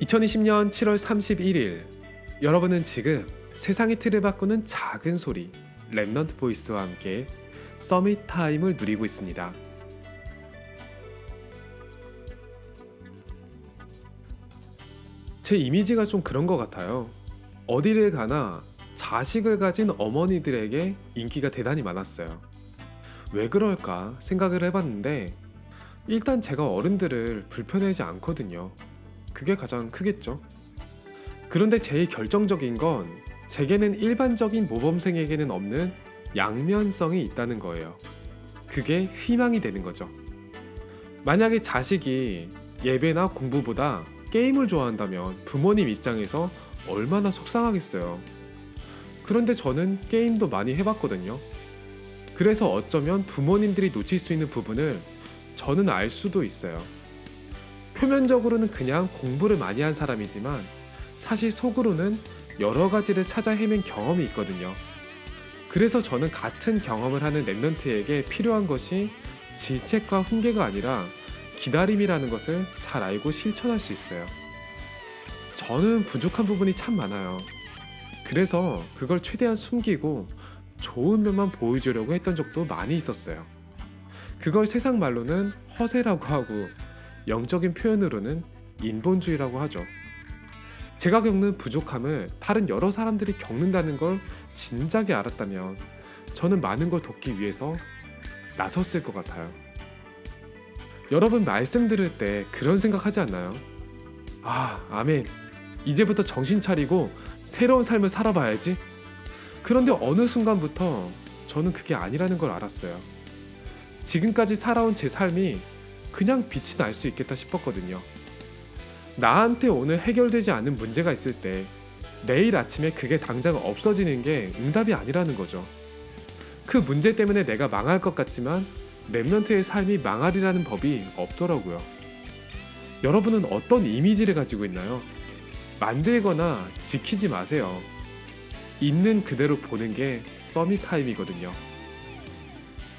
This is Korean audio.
2020년 7월 31일 여러분은 지금 세상의 틀을 바꾸는 작은 소리 Remnant Voice와 함께 Summit Time을 누리고 있습니다. 제 이미지가 좀 그런 것 같아요. 어디를 가나 자식을 가진 어머니들에게 인기가 대단히 많았어요. 왜 그럴까 생각을 해봤는데 일단 제가 어른들을 불편해하지 않거든요. 그게 가장 크겠죠. 그런데 제일 결정적인 건 제게는 일반적인 모범생에게는 없는 양면성이 있다는 거예요. 그게 희망이 되는 거죠. 만약에 자식이 예배나 공부보다 게임을 좋아한다면 부모님 입장에서 얼마나 속상하겠어요. 그런데 저는 게임도 많이 해봤거든요. 그래서 어쩌면 부모님들이 놓칠 수 있는 부분을 저는 알 수도 있어요. 표면적으로는 그냥 공부를 많이 한 사람이지만 사실 속으로는 여러 가지를 찾아 헤맨 경험이 있거든요. 그래서 저는 같은 경험을 하는 랩런트에게 필요한 것이 질책과 훈계가 아니라 기다림이라는 것을 잘 알고 실천할 수 있어요. 저는 부족한 부분이 참 많아요. 그래서 그걸 최대한 숨기고 좋은 면만 보여주려고 했던 적도 많이 있었어요. 그걸 세상 말로는 허세라고 하고 영적인 표현으로는 인본주의라고 하죠. 제가 겪는 부족함을 다른 여러 사람들이 겪는다는 걸 진작에 알았다면 저는 많은 걸 돕기 위해서 나섰을 것 같아요. 여러분 말씀 들을 때 그런 생각하지 않나요? 아, 아멘. 이제부터 정신 차리고 새로운 삶을 살아봐야지. 그런데 어느 순간부터 저는 그게 아니라는 걸 알았어요. 지금까지 살아온 제 삶이 그냥 빛이 날 수 있겠다 싶었거든요. 나한테 오늘 해결되지 않은 문제가 있을 때 내일 아침에 그게 당장 없어지는 게 응답이 아니라는 거죠. 그 문제 때문에 내가 망할 것 같지만 랩런트의 삶이 망하리라는 법이 없더라고요. 여러분은 어떤 이미지를 가지고 있나요? 만들거나 지키지 마세요. 있는 그대로 보는 게 Summit Time이거든요.